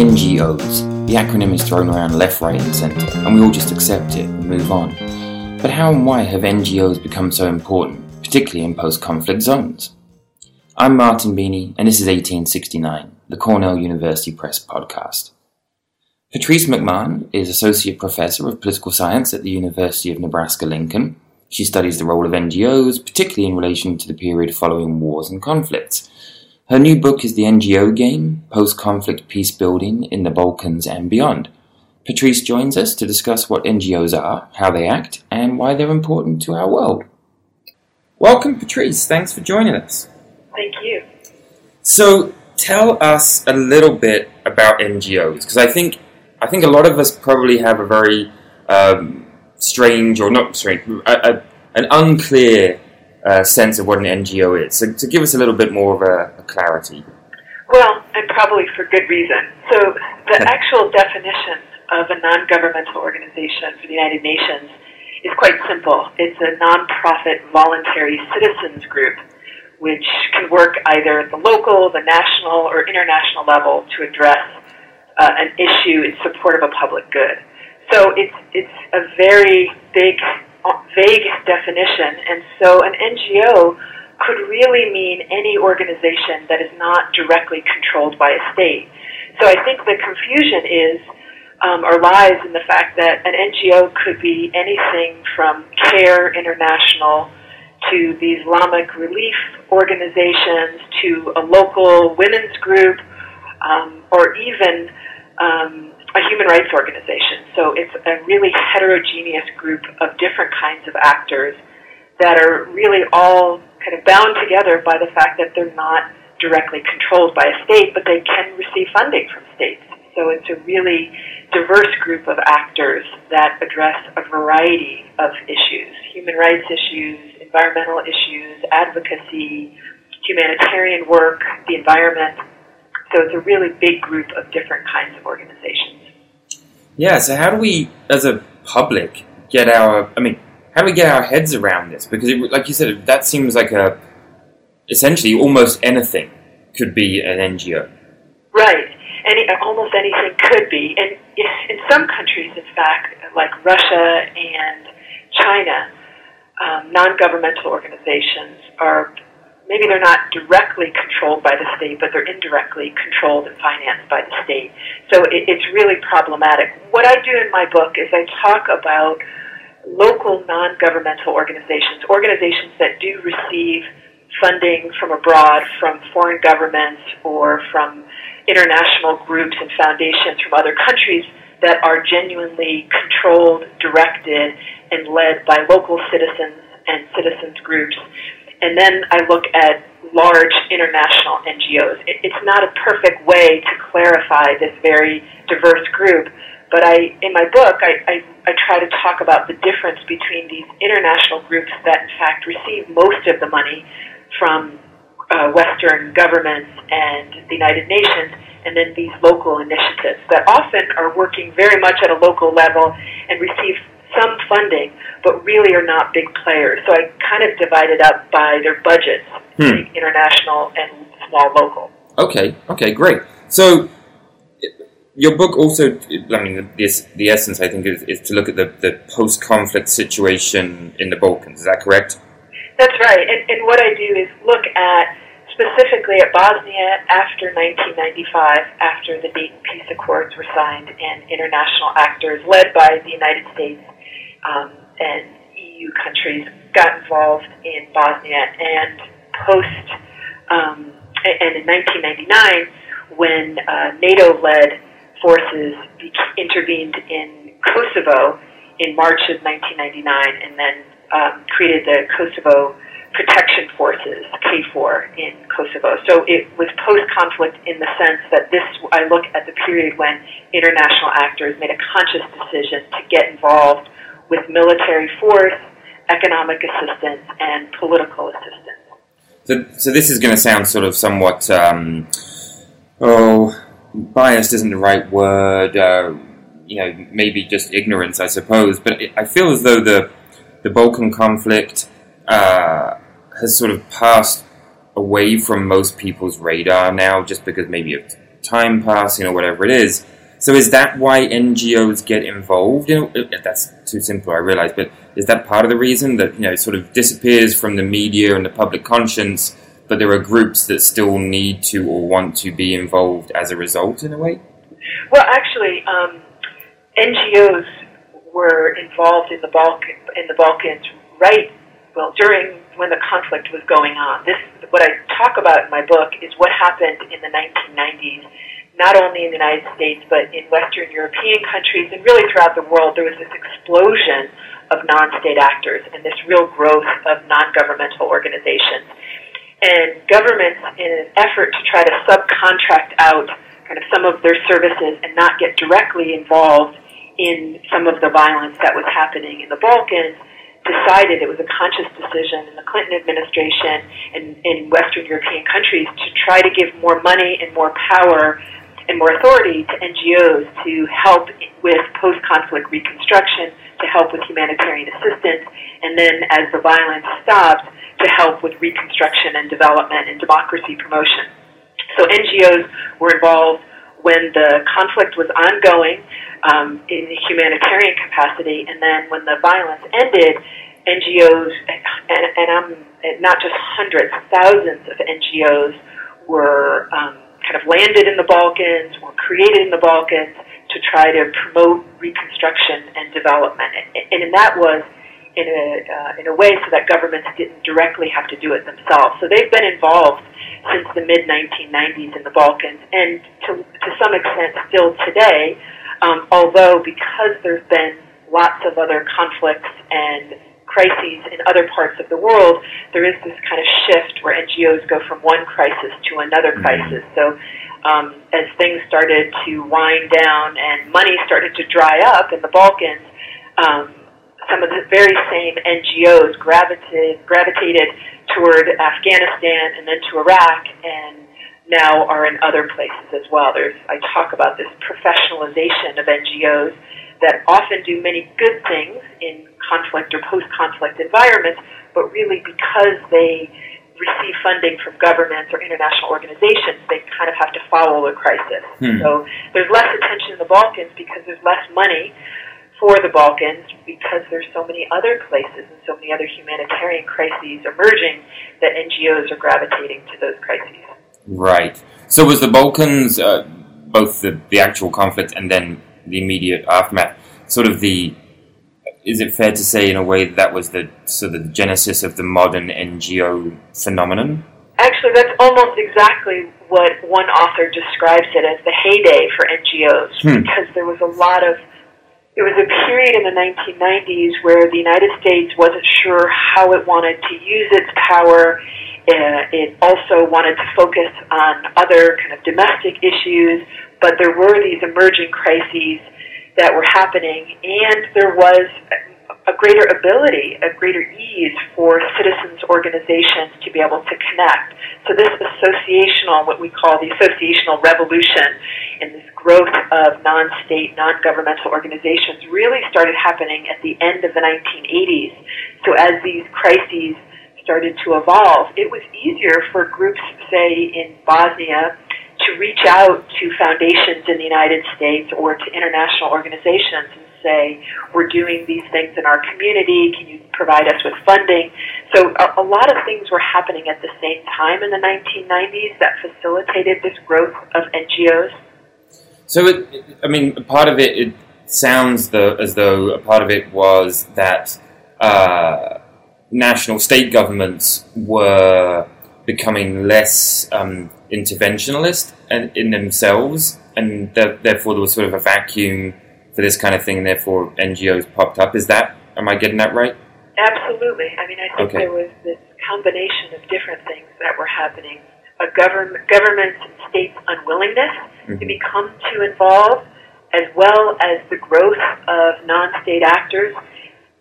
NGOs. The acronym is thrown around left, right, and centre, and we all just accept it and move on. But how and why have NGOs become so important, particularly in post conflict zones? I'm Martyn Beeny, and this is 1869, the Cornell University Press podcast. Patrice McMahon is Associate Professor of Political Science at the University of Nebraska Lincoln. She studies the role of NGOs, particularly in relation to the period following wars and conflicts. Her new book is The NGO Game Post Conflict Peace Building in the Balkans and Beyond. Patrice joins us to discuss what NGOs are, how they act, and why they're important to our world. Welcome, Patrice. Thanks for joining us. Thank you. So, tell us a little bit about NGOs, because I think I think a lot of us probably have a very um, strange, or not strange, a, a, an unclear uh, sense of what an NGO is. So, to give us a little bit more of a, a clarity. Well, and probably for good reason. So, the actual definition of a non governmental organization for the United Nations is quite simple it's a non-profit voluntary citizens group which can work either at the local, the national, or international level to address uh, an issue in support of a public good. So it's, it's a very big, vague definition, and so an NGO could really mean any organization that is not directly controlled by a state. So I think the confusion is um, or lies in the fact that an NGO could be anything from CARE International to the Islamic relief organizations to a local women's group um, or even um, a human rights organization. So it's a really heterogeneous group of different kinds of actors that are really all kind of bound together by the fact that they're not directly controlled by a state, but they can receive funding from states. So it's a really diverse group of actors that address a variety of issues human rights issues, environmental issues, advocacy, humanitarian work, the environment. So it's a really big group of different kinds of organizations. Yeah, so how do we, as a public, get our, I mean, how do we get our heads around this? Because, it, like you said, that seems like a, essentially almost anything could be an NGO. Right any, almost anything could be. And in some countries, in fact, like Russia and China, um, non-governmental organizations are maybe they're not directly controlled by the state, but they're indirectly controlled and financed by the state. So it, it's really problematic. What I do in my book is I talk about local non-governmental organizations, organizations that do receive funding from abroad, from foreign governments, or from international groups and foundations from other countries that are genuinely controlled, directed, and led by local citizens and citizens groups. And then I look at large international NGOs. It's not a perfect way to clarify this very diverse group, but I, in my book, I, I, I try to talk about the difference between these international groups that, in fact, receive most of the money from uh, Western governments and the United Nations, and then these local initiatives that often are working very much at a local level and receive some funding, but really are not big players. So I kind of divide it up by their budgets, hmm. international and small local. Okay, okay, great. So your book also, I mean, this, the essence, I think, is, is to look at the, the post conflict situation in the Balkans. Is that correct? That's right. And, and what I do is look at specifically at Bosnia after 1995, after the Dayton Peace Accords were signed, and international actors led by the United States um, and EU countries got involved in Bosnia, and post um, and in 1999, when uh, NATO-led forces intervened in Kosovo in March of 1999, and then um, created the Kosovo Protection Forces, KFOR, in Kosovo. So it was post-conflict in the sense that this, I look at the period when international actors made a conscious decision to get involved with military force, economic assistance, and political assistance. So, so this is going to sound sort of somewhat, um, oh, biased isn't the right word. Uh, you know, maybe just ignorance, I suppose. But I feel as though the the Balkan conflict uh, has sort of passed away from most people's radar now, just because maybe of time passing or whatever it is. So is that why NGOs get involved? You know, that's too simple, I realize, but is that part of the reason that you know it sort of disappears from the media and the public conscience, but there are groups that still need to or want to be involved as a result, in a way? Well, actually, um, NGOs were involved in the Balkan in the Balkans right well during when the conflict was going on. This what I talk about in my book is what happened in the 1990s not only in the United States, but in Western European countries and really throughout the world, there was this explosion of non-state actors and this real growth of non-governmental organizations. And governments, in an effort to try to subcontract out kind of some of their services and not get directly involved in some of the violence that was happening in the Balkans, decided it was a conscious decision in the Clinton administration and in Western European countries to try to give more money and more power and more authority to NGOs to help with post-conflict reconstruction, to help with humanitarian assistance, and then as the violence stopped, to help with reconstruction and development and democracy promotion. So NGOs were involved when the conflict was ongoing um, in the humanitarian capacity, and then when the violence ended, NGOs, and, and I'm not just hundreds, thousands of NGOs were um, kind of landed in the Balkans or created in the Balkans to try to promote reconstruction and development. And, and that was in a, uh, in a way so that governments didn't directly have to do it themselves. So they've been involved since the mid 1990s in the Balkans, and to, to some extent still today, um, although because there's been lots of other conflicts and crises in other parts of the world, there is this kind of shift where NGOs go from one crisis to another mm-hmm. crisis. So um, as things started to wind down and money started to dry up in the Balkans, um, some of the very same NGOs gravitated, gravitated toward Afghanistan and then to Iraq and now are in other places as well. There's, I talk about this professionalization of NGOs that often do many good things in conflict or post-conflict environments, but really because they receive funding from governments or international organizations, they kind of have to follow the crisis. Hmm. So there's less attention in the Balkans because there's less money for the Balkans because there's so many other places and so many other humanitarian crises emerging that NGOs are gravitating to those crises. Right. So was the Balkans uh, both the, the actual conflict and then the immediate aftermath, sort of the is it fair to say in a way that, that was the sort of the genesis of the modern NGO phenomenon? Actually, that's almost exactly what one author describes it as the heyday for NGOs, hmm. because there was a lot of there was a period in the 1990s where the United States wasn't sure how it wanted to use its power. Uh, it also wanted to focus on other kind of domestic issues, but there were these emerging crises that were happening, and there was a greater ability, a greater ease for citizens organizations to be able to connect. So this associational, what we call the associational revolution, and this growth of non-state, non-governmental organizations really started happening at the end of the 1980s. So as these crises started to evolve, it was easier for groups, say, in Bosnia, to reach out to foundations in the United States or to international organizations and say, we're doing these things in our community, can you provide us with funding? So a, a lot of things were happening at the same time in the 1990s that facilitated this growth of NGOs. So, it, I mean, part of it, it sounds though, as though a part of it was that uh, national state governments were becoming less um, interventionalist and in themselves, and th- therefore there was sort of a vacuum for this kind of thing, and therefore NGOs popped up. Is that am I getting that right? Absolutely. I mean, I think okay. there was this combination of different things that were happening: a government, government and states' unwillingness mm-hmm. to become too involved, as well as the growth of non-state actors,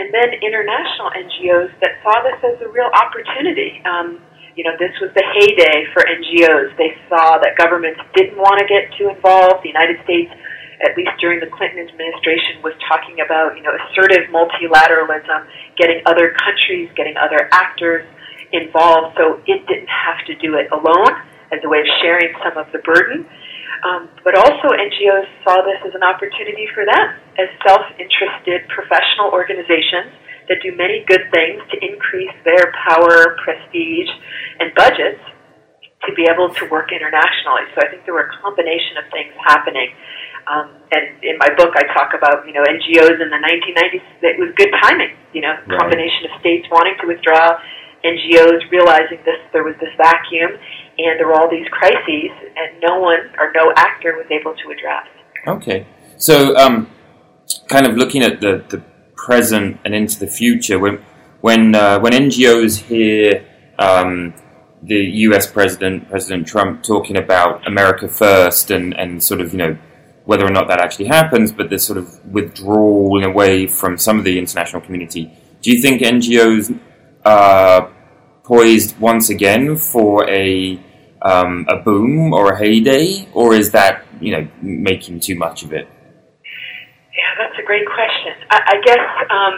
and then international NGOs that saw this as a real opportunity. Um, you know, this was the heyday for NGOs. They saw that governments didn't want to get too involved. The United States at least during the Clinton administration, was talking about you know assertive multilateralism, getting other countries, getting other actors involved, so it didn't have to do it alone as a way of sharing some of the burden. Um, but also, NGOs saw this as an opportunity for them as self interested professional organizations that do many good things to increase their power, prestige, and budgets to be able to work internationally. So I think there were a combination of things happening. Um, and in my book, I talk about you know NGOs in the 1990s. It was good timing. You know, right. combination of states wanting to withdraw, NGOs realizing this there was this vacuum, and there were all these crises, and no one or no actor was able to address. Okay, so um, kind of looking at the, the present and into the future, when when uh, when NGOs hear um, the U.S. president, President Trump, talking about America first, and and sort of you know whether or not that actually happens, but this sort of withdrawal away from some of the international community. Do you think NGOs are poised once again for a um, a boom or a heyday, or is that you know making too much of it? Yeah, that's a great question. I, I guess um,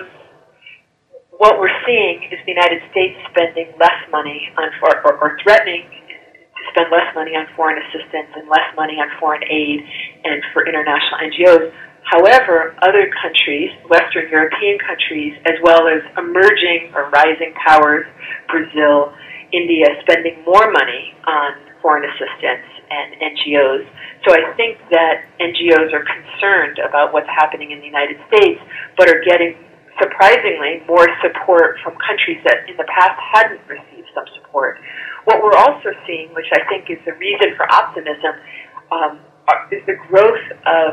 what we're seeing is the United States spending less money on or, or, or threatening to spend less money on foreign assistance and less money on foreign aid and for international NGOs. However, other countries, Western European countries, as well as emerging or rising powers, Brazil, India spending more money on foreign assistance and NGOs. So I think that NGOs are concerned about what's happening in the United States, but are getting surprisingly more support from countries that in the past hadn't received some support. What we're also seeing, which I think is the reason for optimism, um, is the growth of,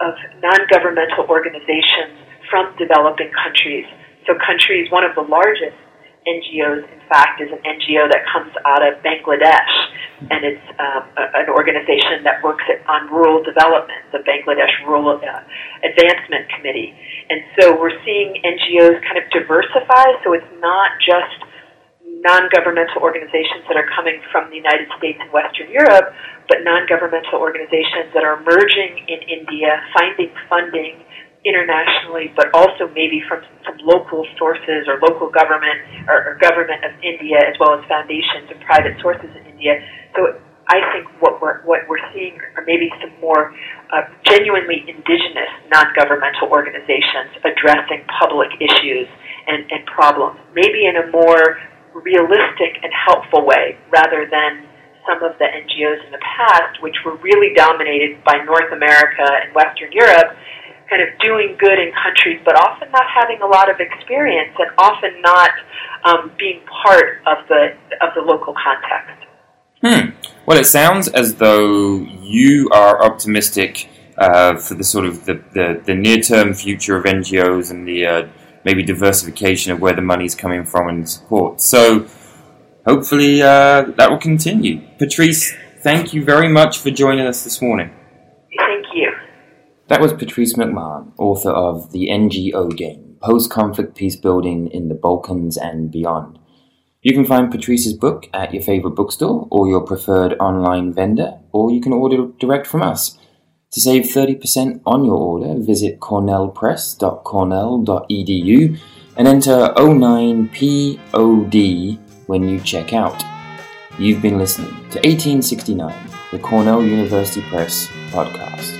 of non-governmental organizations from developing countries. So countries, one of the largest NGOs, in fact, is an NGO that comes out of Bangladesh, and it's um, a, an organization that works at, on rural development, the Bangladesh Rural uh, Advancement Committee. And so we're seeing NGOs kind of diversify, so it's not just non-governmental organizations that are coming from the United States and Western Europe, but non-governmental organizations that are emerging in India, finding funding internationally, but also maybe from some local sources or local government or, or government of India, as well as foundations and private sources in India. So I think what we're what we're seeing are maybe some more uh, genuinely indigenous non-governmental organizations addressing public issues and, and problems, maybe in a more realistic and helpful way, rather than some of the NGOs in the past, which were really dominated by North America and Western Europe, kind of doing good in countries, but often not having a lot of experience and often not um, being part of the of the local context. Hmm. Well, it sounds as though you are optimistic uh, for the sort of the, the, the near term future of NGOs and the uh, maybe diversification of where the money's coming from and support. So hopefully uh, that will continue. Patrice, thank you very much for joining us this morning. That was Patrice McMahon, author of The NGO Game Post Conflict Peace Building in the Balkans and Beyond. You can find Patrice's book at your favorite bookstore or your preferred online vendor, or you can order direct from us. To save 30% on your order, visit cornellpress.cornell.edu and enter 09POD when you check out. You've been listening to 1869, the Cornell University Press podcast.